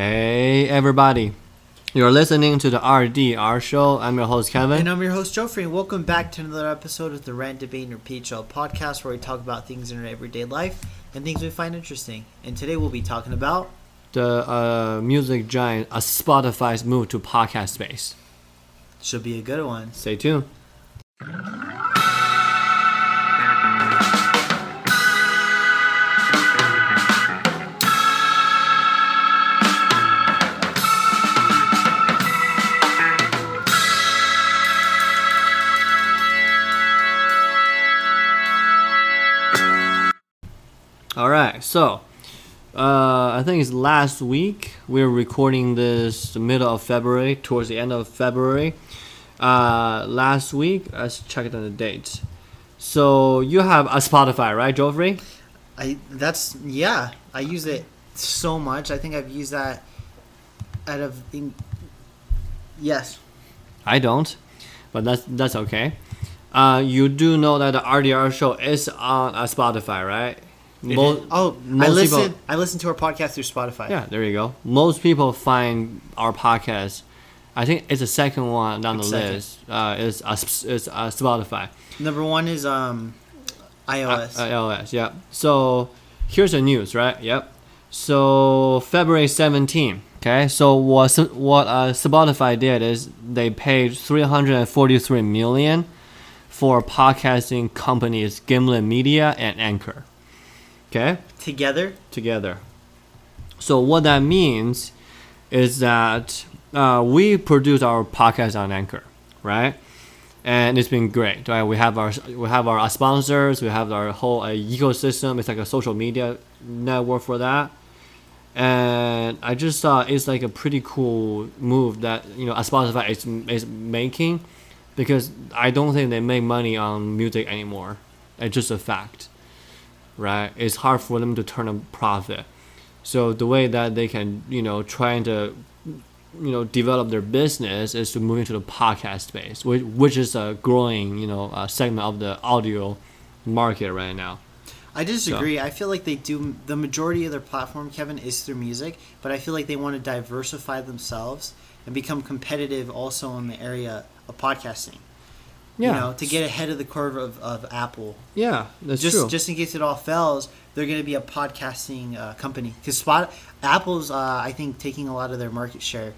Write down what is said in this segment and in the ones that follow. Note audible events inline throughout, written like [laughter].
Hey, everybody. You're listening to the RDR show. I'm your host, Kevin. And I'm your host, Joffrey, and welcome back to another episode of the Rant Debate and Repeat Show podcast where we talk about things in our everyday life and things we find interesting. And today we'll be talking about the uh, music giant, uh, Spotify's move to podcast space. should be a good one. Stay tuned. So uh, I think it's last week. We're recording this middle of February, towards the end of February. Uh, last week, let's check it on the dates. So you have a Spotify, right, Joffrey? I that's yeah. I use it so much. I think I've used that out of in, yes. I don't, but that's that's okay. Uh, you do know that the RDR show is on uh, Spotify, right? Mo- Oh, I most listen. people- I listen to our podcast through Spotify. Yeah, there you go. Most people find our podcast. I think it's the second one down the It's second. list. Uh, is uh, is uh, Spotify. Number one is um, iOS. Uh, iOS, yeah. So here's the news, right? Yep. So February 17. Okay. So what what uh, Spotify did is they paid 343 million for podcasting companies Gimlet Media and Anchor. Okay Together, together. So what that means is that uh, we produce our podcast on Anchor, right? And it's been great, right? We have our we have our sponsors, we have our whole uh, ecosystem. It's like a social media network for that. And I just thought it's like a pretty cool move that you know Spotify is is making, because I don't think they make money on music anymore. It's just a fact right? It's hard for them to turn a profit. So the way that they can, you know, trying to, you know, develop their business is to move into the podcast space, which, which is a growing, you know, uh, segment of the audio market right now. I disagree. I feel like they do the majority of their platform, Kevin, is through music, but I feel like they want to diversify themselves and become competitive also in the area of podcasting. Yeah, You know, to get ahead of the curve of, of Apple. yeah, that's just true. just in case it all fails, they're going to be a podcasting uh, company because Spot Apple's uh, I think taking a lot of their market share.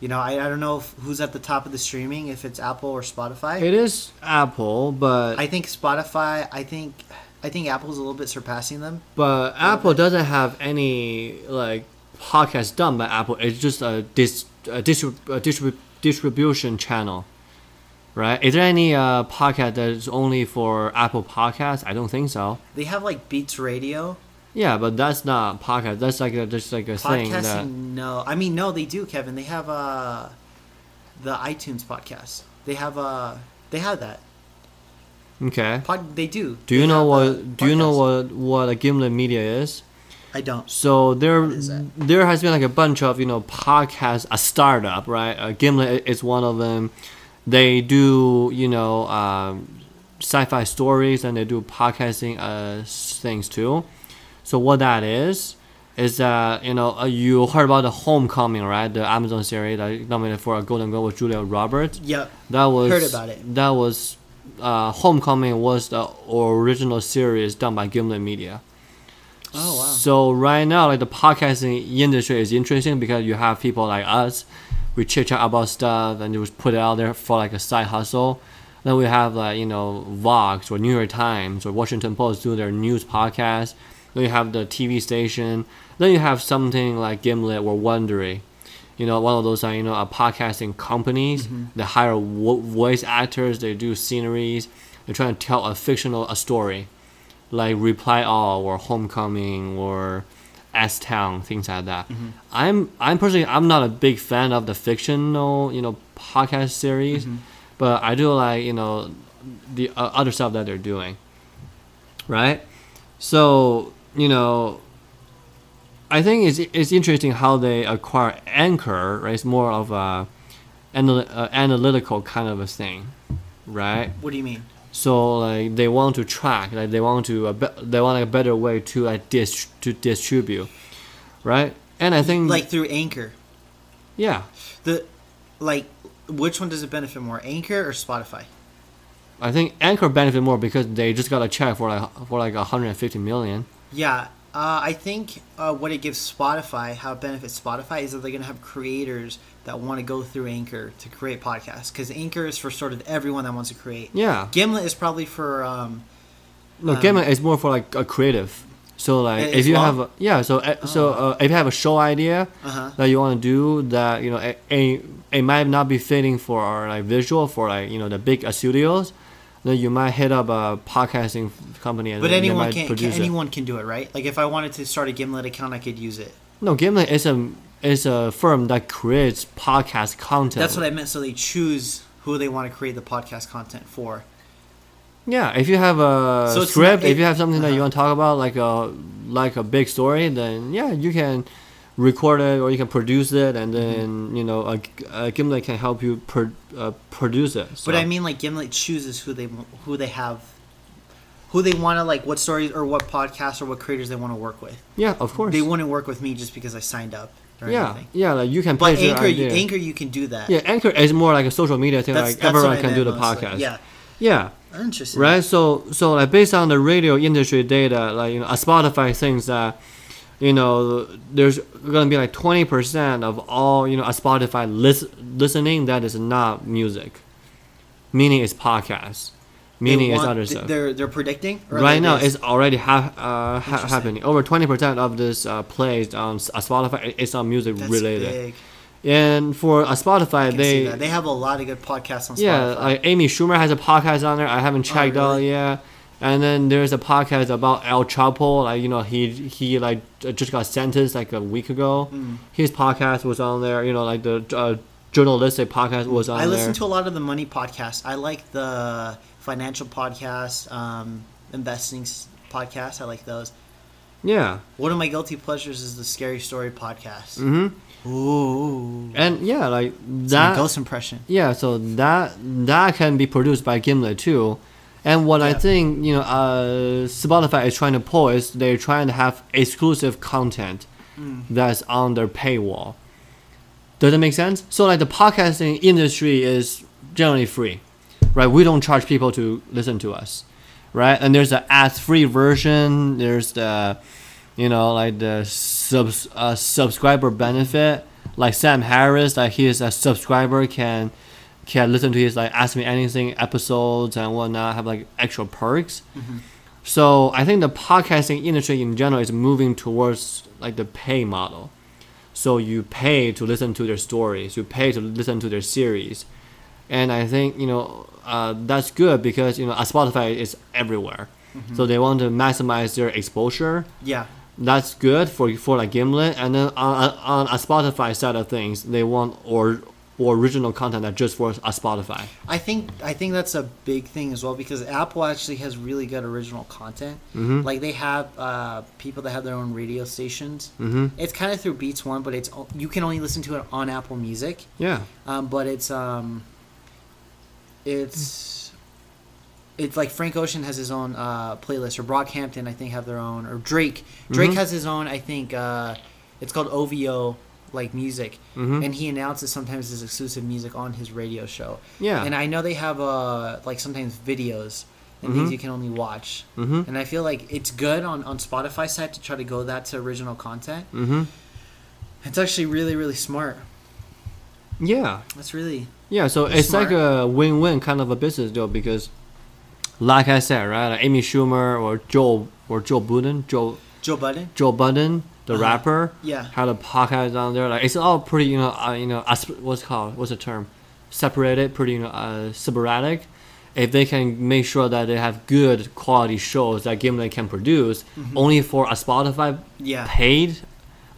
You know, I, I don't know if, who's at the top of the streaming, if it's Apple or Spotify. it is Apple, but I think Spotify. I think I think Apple's a little bit surpassing them. but Apple doesn't have any like podcast done by Apple. It's just a dis a, distrib- a distrib- distribution channel, right? Is there any uh, podcast that is only for Apple Podcasts? I don't think so. They have like Beats Radio. Yeah, but that's not podcast. That's like a, just like a thing that. no. I mean, no, they do, Kevin. They have uh, the iTunes podcast. They have uh, they have that. Okay. Pod, they do. Do you They know what? uh, do you know what what a Gimlet Media is? I don't. So there, there has been like a bunch of you know podcasts, a startup, right? Uh, Gimlet is one of them. They do you know um, sci-fi stories and they do podcasting uh, things too. So what that is is that you know uh, you heard about the Homecoming, right? The Amazon series that nominated for a Golden Globe with Julia Roberts. Yep. That was Heard about it. That was uh, Homecoming was the original series done by Gimlet Media. Oh wow. So right now, like the podcasting industry is interesting because you have people like us, we chit chat about stuff and just put it out there for like a side hustle. Then we have like you know Vox or New York Times or Washington Post do their news podcast. Then you have the TV station. Then you have something like Gimlet or Wondery. You know, one of those are you know, a podcasting companies. Mm-hmm. They hire vo- voice actors. They do sceneries. They're trying to tell a fictional a story like Reply All or Homecoming or S Town, things like that. I'm I'm personally I'm not a big fan of the fictional you know podcast series, but I do like you know the uh, other stuff that they're doing. Right, so you know. I think it's it's interesting how they acquire Anchor. Right, it's more of a anal- uh, analytical kind of a thing, right? What do you mean? So like they want to track, like they want to a be- they want a better way to like dis- to distribute, right? And I think like through Anchor. yeah, The like, which one does it benefit more, Anchor or Spotify? I think Anchor benefit more because they just got a check for like for like 150 million. Yeah, uh, I think uh, what it gives Spotify, how it benefits Spotify, is that they're gonna have creators that want to go through Anchor to create podcasts because Anchor is for sort of everyone that wants to create. Yeah. Gimlet is probably for um, No, Um, Gimlet is more for like a creative. So like if you long? have a, yeah, so uh, so uh, if you have a show idea uh-huh. that you want to do that you know it, it, it might not be fitting for our like visual for like you know the big uh, studios, then you might hit up a podcasting company and But anyone can, can anyone can do it, right? Like if I wanted to start a Gimlet account, I could use it. No, Gimlet is a is a firm that creates podcast content. That's what I meant. So they choose who they want to create the podcast content for. Yeah, if you have a So script, not- if you have something that you uh-huh. want to talk about, like a like a big story, then yeah, you can record it or you can produce it, and then Mm-hmm. you know a, a Gimlet can help you pro, uh, produce it. So, But I mean, like Gimlet chooses who they who they have, who they want to like, what stories or what podcasts or what creators they want to work with. yeah, of course. They wouldn't work with me just because I signed up or yeah, anything. yeah, like you can But Anchor, you. Anchor, you can do that. yeah, Anchor is more like a social media thing. that's, like that's everyone can do the mostly. podcast. Yeah, yeah. interesting. right? So so like based on the radio industry data, like you know, uh, Spotify thinks that you know there's gonna be like twenty percent of all you know a Spotify lis- listening that is not music, meaning it's podcasts, meaning it's want- other stuff. They're they're predicting Right now, it's already ha- uh, ha- happening. Over twenty percent of this uh, plays on Spotify. It's not music that's related. big. And for a Spotify, they they have a lot of good podcasts on yeah, Spotify. like Amy Schumer has a podcast on there. I haven't checked out Oh, really? yet. And then there's a podcast about El Chapo. Like you know, he he like just got sentenced like a week ago. Mm. His podcast was on there. You know, like the uh, journalistic podcast was on I there. listen to a lot of the money podcasts. I like the financial podcasts, um, investing podcasts. I like those. yeah. One of my guilty pleasures is the Scary Story podcast. Mm-hmm. Ooh, And yeah, like that. ghost impression. Yeah, so that that can be produced by Gimlet too. And what I think you know, uh, Spotify is trying to pull is they're trying to have exclusive content Mm. that's on their paywall. Does that make sense? So like the podcasting industry is generally free, right? We don't charge people to listen to us, right? And there's the ad-free version. There's the, you know, like the subs uh, subscriber benefit. Like Sam Harris, like he is a subscriber can can listen to his like Ask Me Anything episodes and whatnot, have like extra perks. Mhm. So I think the podcasting industry in general is moving towards like the pay model. So you pay to listen to their stories, you pay to listen to their series, and I think you know uh, that's good because you know uh, Spotify is everywhere, so they want to maximize their exposure. Yeah, That's good for for like Gimlet, and then on on a Spotify side of things, they want or or original content that just for a Spotify. I think I think that's a big thing as well because Apple actually has really good original content. Mm-hmm. Like they have uh, people that have their own radio stations. mm-hmm. It's kind of through Beats One, but it's you can only listen to it on Apple Music. Yeah. Um, but it's um, it's it's like Frank Ocean has his own uh, playlist, or Brockhampton I think have their own, or Drake. Drake Mhm. has his own. I think uh, it's called OVO like music, Mm-hmm. and he announces sometimes his exclusive music on his radio show. yeah. And I know they have uh like sometimes videos and Mhm. things you can only watch. mm-hmm. And I feel like it's good on on Spotify side to try to go that to original content. Mm-hmm. It's actually really really smart. Yeah. That's really Yeah, so it's like a win-win kind of a business deal because, like I said, right, like Amy Schumer or Joe or Joe Budden, Joe Joe Budden. Joe Budden, the Uh-huh. rapper, Yeah. had a podcast down there. Like it's all pretty, you know, uh, you know, what's called? What's the term? Separated, pretty, you know, uh, sporadic. If they can make sure that they have good quality shows that Gimlet can produce, Mhm. only for a Spotify Yeah. paid,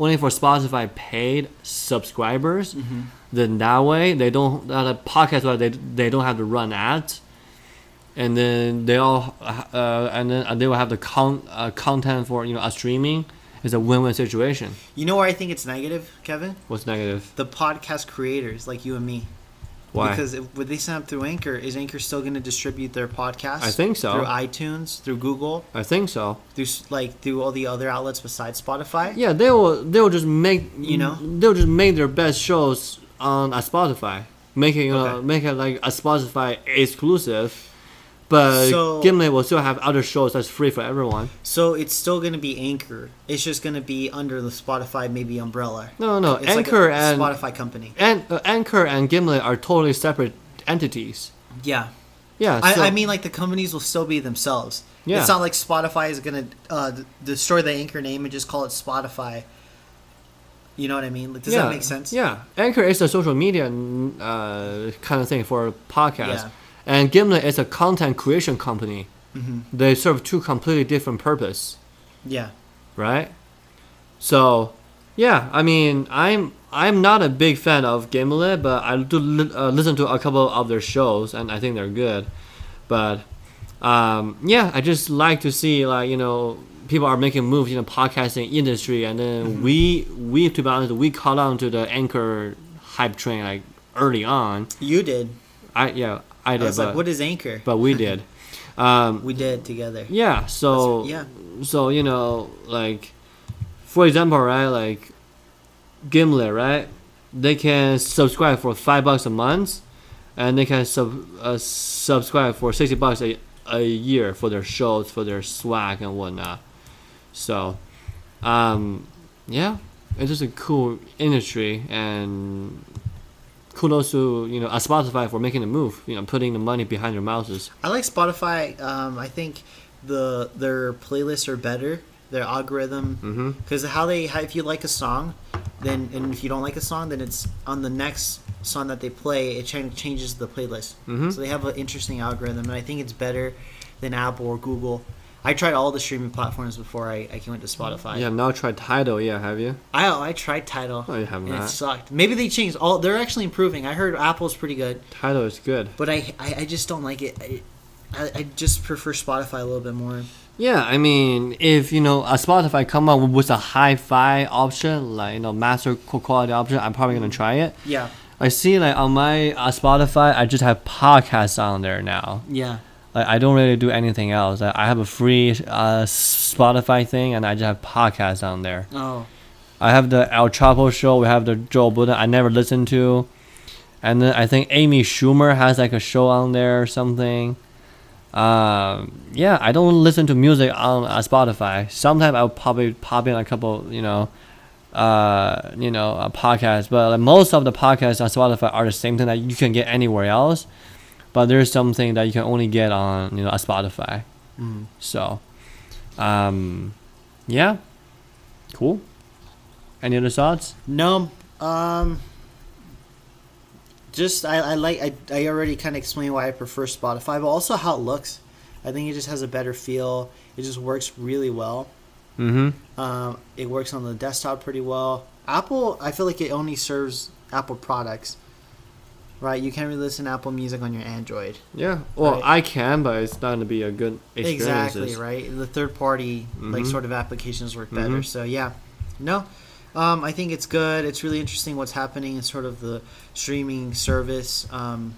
only for Spotify paid subscribers hmm then that way they don't uh, the podcast where they they don't have to run ads and then they all uh, and then they will have the con- uh, content for you know a streaming it's a win-win situation You know where I think it's negative, Kevin? what's negative The podcast creators like you and me. Why? Because if, when they sign up through Anchor, is Anchor still going to distribute their podcast? I think so. Through iTunes, through Google, I think so. through like through all the other outlets besides Spotify. Yeah, they will. They will just make You know? They'll just make their best shows on a Spotify, making uh, Okay. make it like a Spotify exclusive. But So- Gimlet will still have other shows that's free for everyone. So it's still going to be Anchor. It's just going to be under the Spotify maybe umbrella. No, no, It's like Anchor a and Spotify company. and uh, Anchor and Gimlet are totally separate entities. Yeah. Yeah, so, I, I mean, like the companies will still be themselves. Yeah. It's not like Spotify is gonna uh, d- destroy the Anchor name and just call it Spotify. You know what I mean? Like, does yeah, that make sense? Yeah, Anchor is a social media uh, kind of thing for podcasts, Yeah. And Gimlet is a content creation company. hmm They serve two completely different purpose. Yeah. right? So, yeah, I mean, I'm I'm not a big fan of Gimlet, but I do li- uh, listen to a couple of their shows, and I think they're good. But um, yeah, I just like to see like you know people are making moves in the podcasting industry, and then we we to be honest, we caught on to the anchor hype train like early on. You did. I yeah I I did, was but, like, what is Anchor? but we did. [laughs] Um, We did together. yeah, so yeah. so you know like for example right like gimlet right they can subscribe for five bucks a month and they can sub uh, subscribe for 60 bucks a, a year for their shows for their swag and whatnot so um yeah it's just a cool industry and kudos to you know a spotify for making the move you know putting the money behind their mouses I like Spotify. Um, I think the their playlists are better. Their algorithm, mm-hmm because how they how, if you like a song, then and if you don't like a song, then it's on the next song that they play. It ch- changes the playlist. Mhm. So they have an interesting algorithm, and I think it's better than Apple or Google. I tried all the streaming platforms before I, I went to Spotify. have now tried tidal yeah have you I I tried Tidal. Oh, you have not. it sucked. Maybe they changed. All they're actually improving. I heard Apple's pretty good, Tidal is good. but I I, I just don't like it. I, I, I just prefer Spotify a little bit more. Yeah, I mean, if you know a Spotify come up with a hi-fi option, like you know master quality option, I'm probably gonna try it. Yeah, I see like on my uh, Spotify, I just have podcasts on there now. yeah, Like I don't really do anything else. I, I have a free uh, Spotify thing, and I just have podcasts on there. oh, I have the El Chapo show. We have the Joe Budden. I never listened to, and then I think Amy Schumer has like a show on there or something. Um, yeah, I don't listen to music on uh, Spotify. Sometimes I'll probably pop in a couple, you know, uh, you know, uh, podcasts. But like, most of the podcasts on Spotify are the same thing that you can get anywhere else. But there's something that you can only get on, you know, a Spotify. mm. So, um, yeah, cool. Any other thoughts? no, um, just I, I like I, I already kind of explained why I prefer Spotify, but also how it looks. I think it just has a better feel. It just works really well. Mm-hmm. Um, it works on the desktop pretty well. Apple, I feel like it only serves Apple products. Right, you can't really listen to Apple Music on your Android. Yeah. Well, Right. I can, but it's not gonna be a good experience. Exactly, right? The third party like Mhm. sort of applications work better. Mhm. So yeah. No. Um, I think it's good. It's really interesting what's happening in sort of the streaming service, um,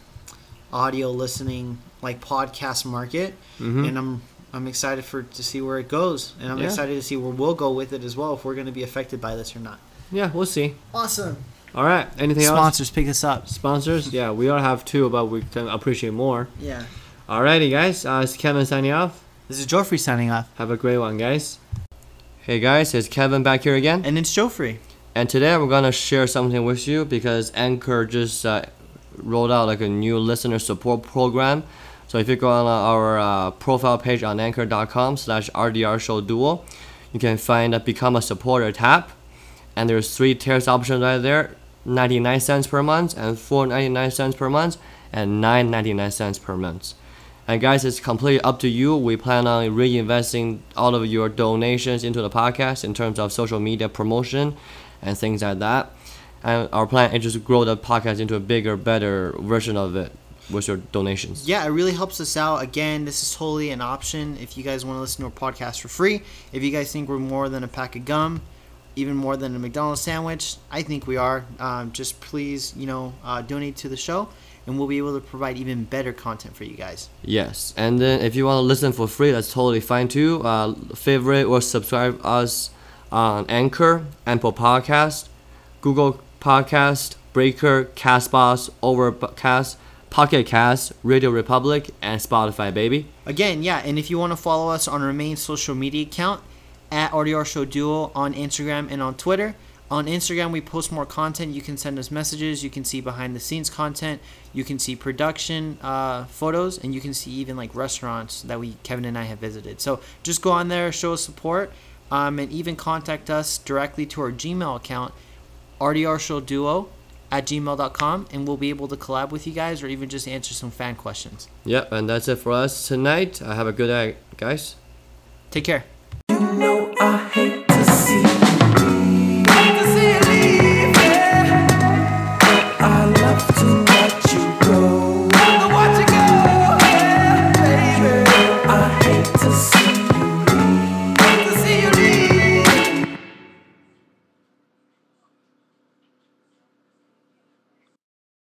audio listening, like podcast market, Mm-hmm. and I'm I'm excited for to see where it goes, and I'm Yeah. excited to see where we'll go with it as well if we're going to be affected by this or not. yeah, we'll see. Awesome. All right. Anything else? Sponsors, pick this up. Sponsors? Yeah, we all have two, but we can appreciate more. Yeah. Alrighty, guys. Uh, it's Kevin signing off. This is Joffrey signing off, Have a great one, guys. Hey, guys. It's Kevin back here again. and it's Joffrey. And today we're gonna share something with you because Anchor just uh, rolled out like a new listener support program. So if you go on our uh, profile page on anchor.com/slash RDR Show Duo, you can find a Become a Supporter tab, and there's three tiers options right there: 99 cents per month, and 4.99 cents per month, and 9.99 cents per month. And guys, it's completely up to you. We plan on reinvesting all of your donations into the podcast in terms of social media promotion and things like that. And our plan is just to grow the podcast into a bigger, better version of it with your donations. Yeah, it really helps us out. Again, this is totally an option if you guys want to listen to our podcast for free. If you guys think we're more than a pack of gum, even more than a McDonald's sandwich. I think we are. Um, just please, you know, uh, donate to the show, and we'll be able to provide even better content for you guys. Yes, and then if you want to listen for free, that's totally fine too. Uh, favorite or subscribe us on Anchor, Apple Podcast, Google Podcast, Breaker, Castbox, Overcast, Pocket Cast, Radio Republic, and Spotify, baby. Again, yeah, and if you want to follow us on our main social media account at RDR Show Duo on Instagram and on Twitter. On Instagram, we post more content. You can send us messages. You can see behind the scenes content. You can see production uh, photos, and you can see even like restaurants that we Kevin and I have visited. So just go on there, show us support, um, and even contact us directly to our Gmail account, RDR Show Duo at gmail.com and we'll be able to collab with you guys or even just answer some fan questions. Yep, and that's it for us tonight. Uh, have a good night, guys. Take care. Know I hate